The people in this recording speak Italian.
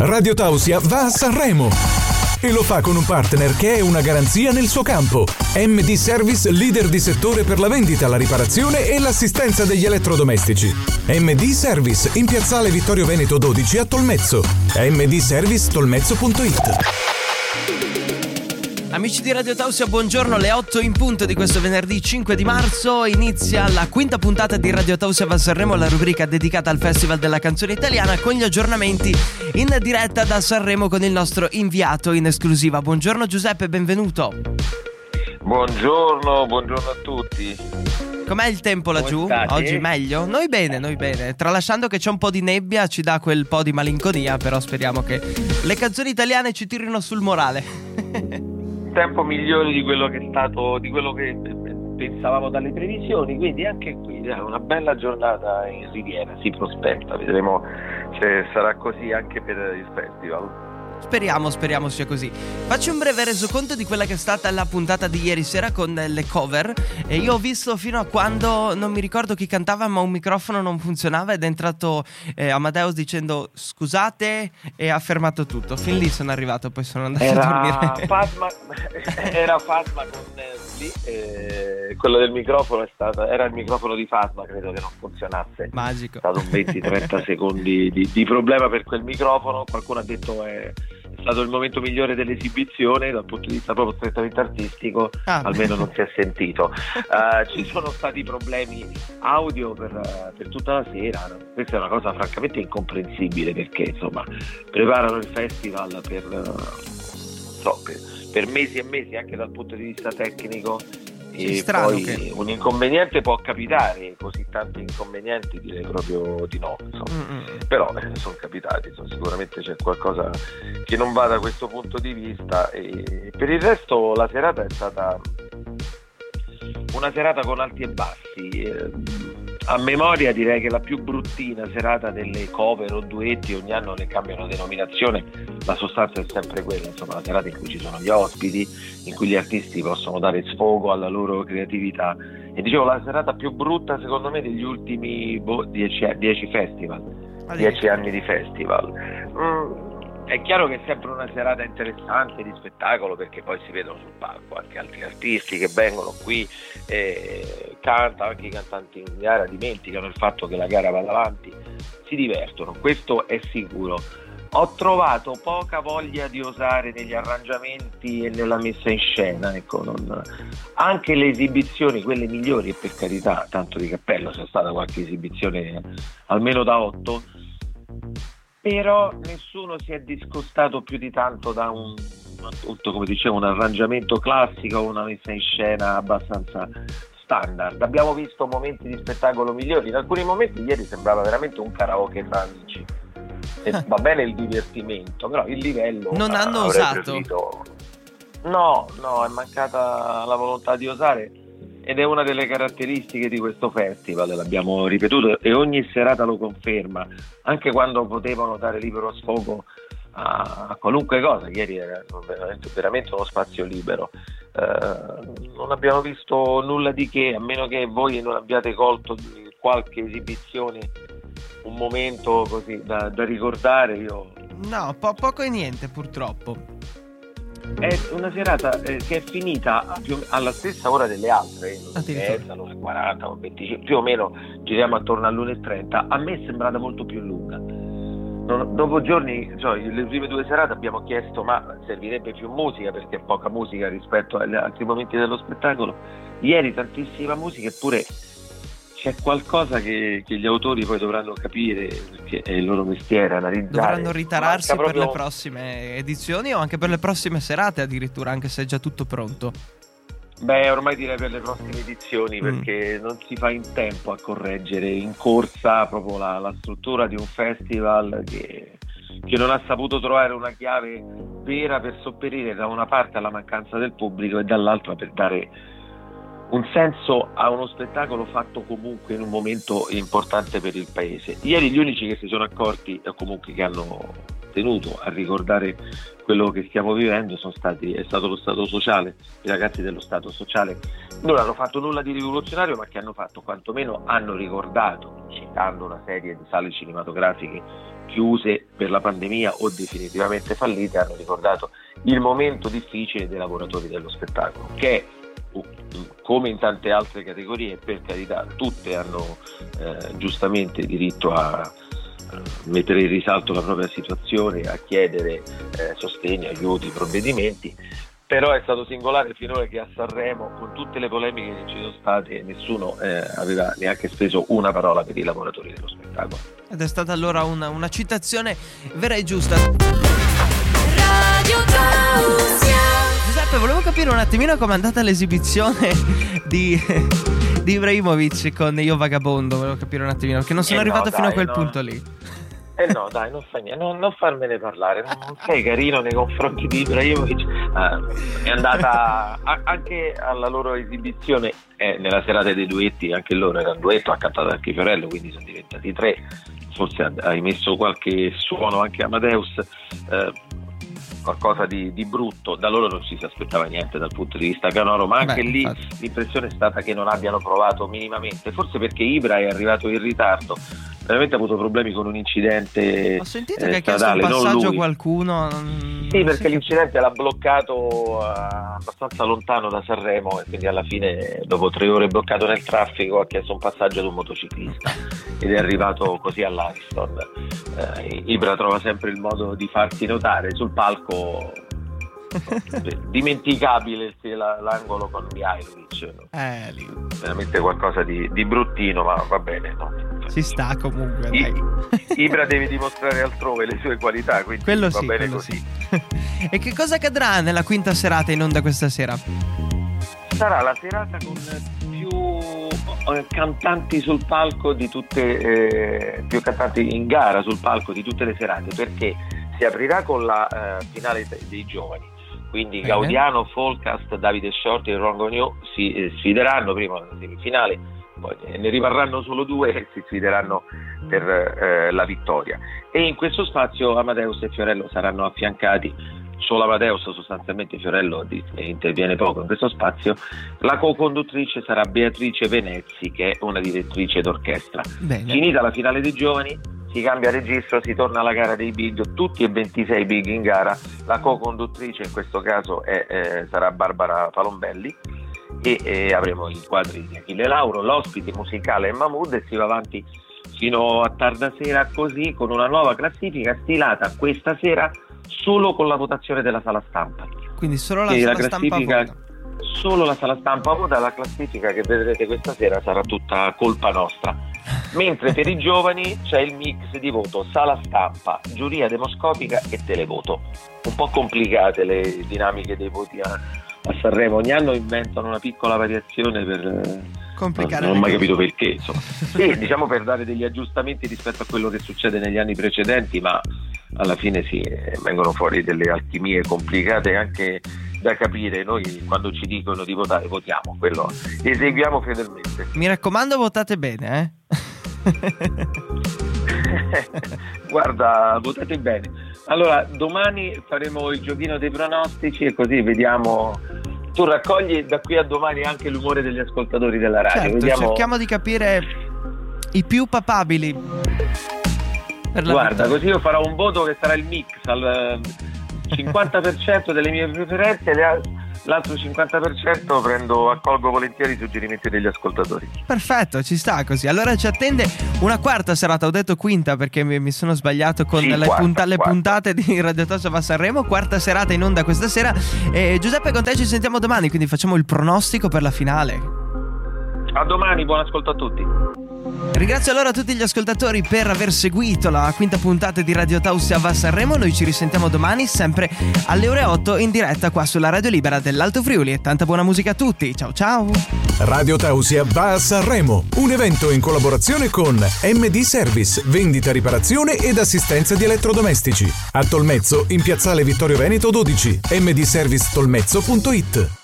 Radio Tausia va a Sanremo e lo fa con un partner che è una garanzia nel suo campo. MD Service, leader di settore per la vendita, la riparazione e l'assistenza degli elettrodomestici. MD Service in piazzale Vittorio Veneto 12 a Tolmezzo. mdservice.tolmezzo.it Amici di Radio Tausia, buongiorno, le 8 in punto di questo venerdì 5 di marzo inizia la quinta puntata di Radio Tausia Val Sanremo, la rubrica dedicata al Festival della canzone italiana con gli aggiornamenti in diretta da Sanremo con il nostro inviato in esclusiva. Buongiorno Giuseppe, benvenuto. Buongiorno, buongiorno a tutti. Com'è il tempo laggiù? Oggi meglio? Noi bene, noi bene. Tralasciando che c'è un po' di nebbia, ci dà quel po' di malinconia, però speriamo che le canzoni italiane ci tirino sul morale. tempo migliore di quello che è stato, di quello che pensavamo dalle previsioni, quindi anche qui una bella giornata in Riviera si prospetta, vedremo se sarà così anche per il festival. Speriamo, speriamo sia così. Faccio un breve resoconto di quella che è stata la puntata di ieri sera con le cover. E io ho visto fino a quando non mi ricordo chi cantava, ma un microfono non funzionava ed è entrato eh, Amadeus dicendo scusate e ha fermato tutto. Fin lì sono arrivato, poi sono andato era a dormire. Fasma, era Fasma con eh, lì, eh, quello del microfono è stato, era il microfono di Fasma, credo che non funzionasse. Magico. È stato un 20-30 secondi di, di, problema per quel microfono. Qualcuno ha detto è è stato il momento migliore dell'esibizione dal punto di vista proprio strettamente artistico, ah, almeno non si è sentito. Uh, ci sono stati problemi audio per, per, tutta la sera, questa è una cosa francamente incomprensibile perché insomma preparano il festival per, uh, so, per, per mesi e mesi anche dal punto di vista tecnico e strano poi che... un inconveniente può capitare, così tanti inconvenienti direi proprio di no. Però eh, sono capitati, insomma, sicuramente c'è qualcosa che non va da questo punto di vista. E per il resto la serata è stata una serata con alti e bassi. Eh, a memoria direi che la più bruttina serata delle cover o duetti, ogni anno ne cambiano denominazione, la sostanza è sempre quella, insomma la serata in cui ci sono gli ospiti, in cui gli artisti possono dare sfogo alla loro creatività. E dicevo, la serata più brutta secondo me degli ultimi boh, dieci, dieci festival, dieci anni di festival. Mm, è chiaro che è sempre una serata interessante di spettacolo perché poi si vedono sul palco anche altri artisti che vengono qui e cantano, anche i cantanti in gara dimenticano il fatto che la gara va avanti, si divertono, questo è sicuro. Ho trovato poca voglia di osare negli arrangiamenti e nella messa in scena, ecco, non... anche le esibizioni, quelle migliori, e per carità, tanto di cappello, c'è stata qualche esibizione almeno da otto, però nessuno si è discostato più di tanto da un appunto come dicevo un arrangiamento classico una messa in scena abbastanza standard. Abbiamo visto momenti di spettacolo migliori. In alcuni momenti ieri sembrava veramente un karaoke tra amici e va bene il divertimento però il livello non hanno osato preferito... no no è mancata la volontà di osare ed è una delle caratteristiche di questo festival, l'abbiamo ripetuto e ogni serata lo conferma, anche quando potevano dare libero sfogo a, qualunque cosa, ieri era veramente, veramente uno spazio libero, eh, non abbiamo visto nulla di che, a meno che voi non abbiate colto qualche esibizione, un momento così da, da ricordare, io... No, po- poco e niente purtroppo. È una serata eh, che è finita più, alla stessa ora delle altre, alle 40 25, più o meno giriamo attorno all'1.30. A me è sembrata molto più lunga. Non, dopo giorni, cioè, le prime due serate abbiamo chiesto ma servirebbe più musica perché è poca musica rispetto agli altri momenti dello spettacolo. Ieri tantissima musica eppure c'è qualcosa che, che, gli autori poi dovranno capire, perché è il loro mestiere, analizzare. Dovranno ritararsi proprio... per le prossime edizioni o anche per le prossime serate addirittura, anche se è già tutto pronto. Beh, ormai direi per le prossime edizioni, mm. perché non si fa in tempo a correggere in corsa proprio la, la struttura di un festival che, che non ha saputo trovare una chiave vera per sopperire da una parte alla mancanza del pubblico e dall'altra per dare un senso a uno spettacolo fatto comunque in un momento importante per il paese. Ieri gli unici che si sono accorti o comunque che hanno tenuto a ricordare quello che stiamo vivendo stati, è stato lo Stato sociale, i ragazzi dello Stato sociale non hanno fatto nulla di rivoluzionario ma che hanno fatto quantomeno hanno ricordato, citando una serie di sale cinematografiche chiuse per la pandemia o definitivamente fallite, hanno ricordato il momento difficile dei lavoratori dello spettacolo, che come in tante altre categorie, per carità, tutte hanno eh, giustamente diritto a, mettere in risalto la propria situazione, a chiedere eh, sostegno, aiuti, provvedimenti, però è stato singolare finora che a Sanremo, con tutte le polemiche che ci sono state, nessuno eh, aveva neanche speso una parola per i lavoratori dello spettacolo. Ed è stata allora una, una citazione vera e giusta. Giuseppe, volevo capire un attimino com'è andata l'esibizione di, di Ibrahimovic con Io Vagabondo. Volevo capire un attimino, perché non sono eh arrivato no, fino dai, a quel no. punto lì. Eh no, dai, non fa niente, non, non farmene parlare, non sei carino nei confronti di Ibrahimovic. Uh, è andata a, anche alla loro esibizione eh, nella serata dei duetti, anche loro era un duetto, ha cantato anche Fiorello, quindi sono diventati tre. Forse hai messo qualche suono anche Amadeus. Uh, qualcosa di, di, brutto, da loro non ci si aspettava niente dal punto di vista canoro, ma anche Beh, lì infatti. l'impressione è stata che non abbiano provato minimamente, forse perché Ibra è arrivato in ritardo, veramente ha avuto problemi con un incidente. Ho sentito eh, che ha chiesto un passaggio qualcuno. Sì, perché l'incidente l'ha bloccato uh, abbastanza lontano da Sanremo e quindi alla fine, dopo tre ore bloccato nel traffico, ha chiesto un passaggio ad un motociclista ed è arrivato così all'Ariston. Uh, Ibra trova sempre il modo di farsi notare sul palco dimenticabile l'angolo con Mihailovic eh, veramente qualcosa di, di, bruttino ma va bene no? Ci sta comunque I, Ibra deve dimostrare altrove le sue qualità quindi quello va sì, bene così sì. e che cosa accadrà nella quinta serata in onda questa sera? sarà la serata con più eh, cantanti sul palco di tutte eh, più cantanti in gara sul palco di tutte le serate perché si aprirà con la eh, finale dei giovani quindi Bene. Gaudiano, Folcast, Davide Shorty e Rongo New si eh, sfideranno prima nella semifinale, ne rimarranno solo due e si sfideranno per eh, la vittoria. E in questo spazio Amadeus e Fiorello saranno affiancati solo Amadeus, sostanzialmente Fiorello interviene poco in questo spazio, la co-conduttrice sarà Beatrice Venezzi che è una direttrice d'orchestra. Bene. Finita la finale dei giovani, si cambia registro, si torna alla gara dei big, tutti e 26 big in gara, la co-conduttrice in questo caso è, eh, sarà Barbara Palombelli e eh, avremo i quadri di Achille Lauro, l'ospite musicale è Mahmood e si va avanti fino a tarda sera così con una nuova classifica stilata questa sera solo con la votazione della sala stampa. Quindi solo la, sala la stampa solo la sala stampa vota la classifica che vedrete questa sera sarà tutta colpa nostra mentre per i giovani c'è il mix di voto sala stampa, giuria demoscopica e televoto. Un po' complicate le dinamiche dei voti a, a Sanremo, ogni anno inventano una piccola variazione per... Complicare non ho mai capito perché, insomma. sì, diciamo per dare degli aggiustamenti rispetto a quello che succede negli anni precedenti, ma alla fine sì, vengono fuori delle alchimie complicate anche da capire. Noi quando ci dicono di votare, votiamo, quello eseguiamo fedelmente. Mi raccomando, votate bene, eh? Guarda, votate bene. Allora, domani faremo il giochino dei pronostici e così vediamo. Tu raccogli da qui a domani anche l'umore degli ascoltatori della radio. Certo, vediamo... cerchiamo di capire i più papabili. Guarda, vittoria. così io farò un voto che sarà il mix al 50% delle mie preferenze e l'altro 50% prendo, accolgo volentieri i suggerimenti degli ascoltatori. Perfetto, ci sta così. Allora ci attende una quarta serata, ho detto quinta perché mi, mi sono sbagliato con sì, le, quarta, punta- le puntate di Radio Tosso va Sanremo, quarta serata in onda questa sera. E Giuseppe con te ci sentiamo domani, quindi facciamo il pronostico per la finale. A domani, buon ascolto a tutti. Ringrazio allora tutti gli ascoltatori per aver seguito la quinta puntata di Radio Tausia va Sanremo. Noi ci risentiamo domani, sempre alle ore 8 in diretta qua sulla Radio Libera dell'Alto Friuli. E tanta buona musica a tutti. Ciao ciao. Radio Tausia va a Sanremo, un evento in collaborazione con MD Service, vendita, riparazione ed assistenza di elettrodomestici. A Tolmezzo, in piazzale Vittorio Veneto 12, mdservicetolmezzo.it.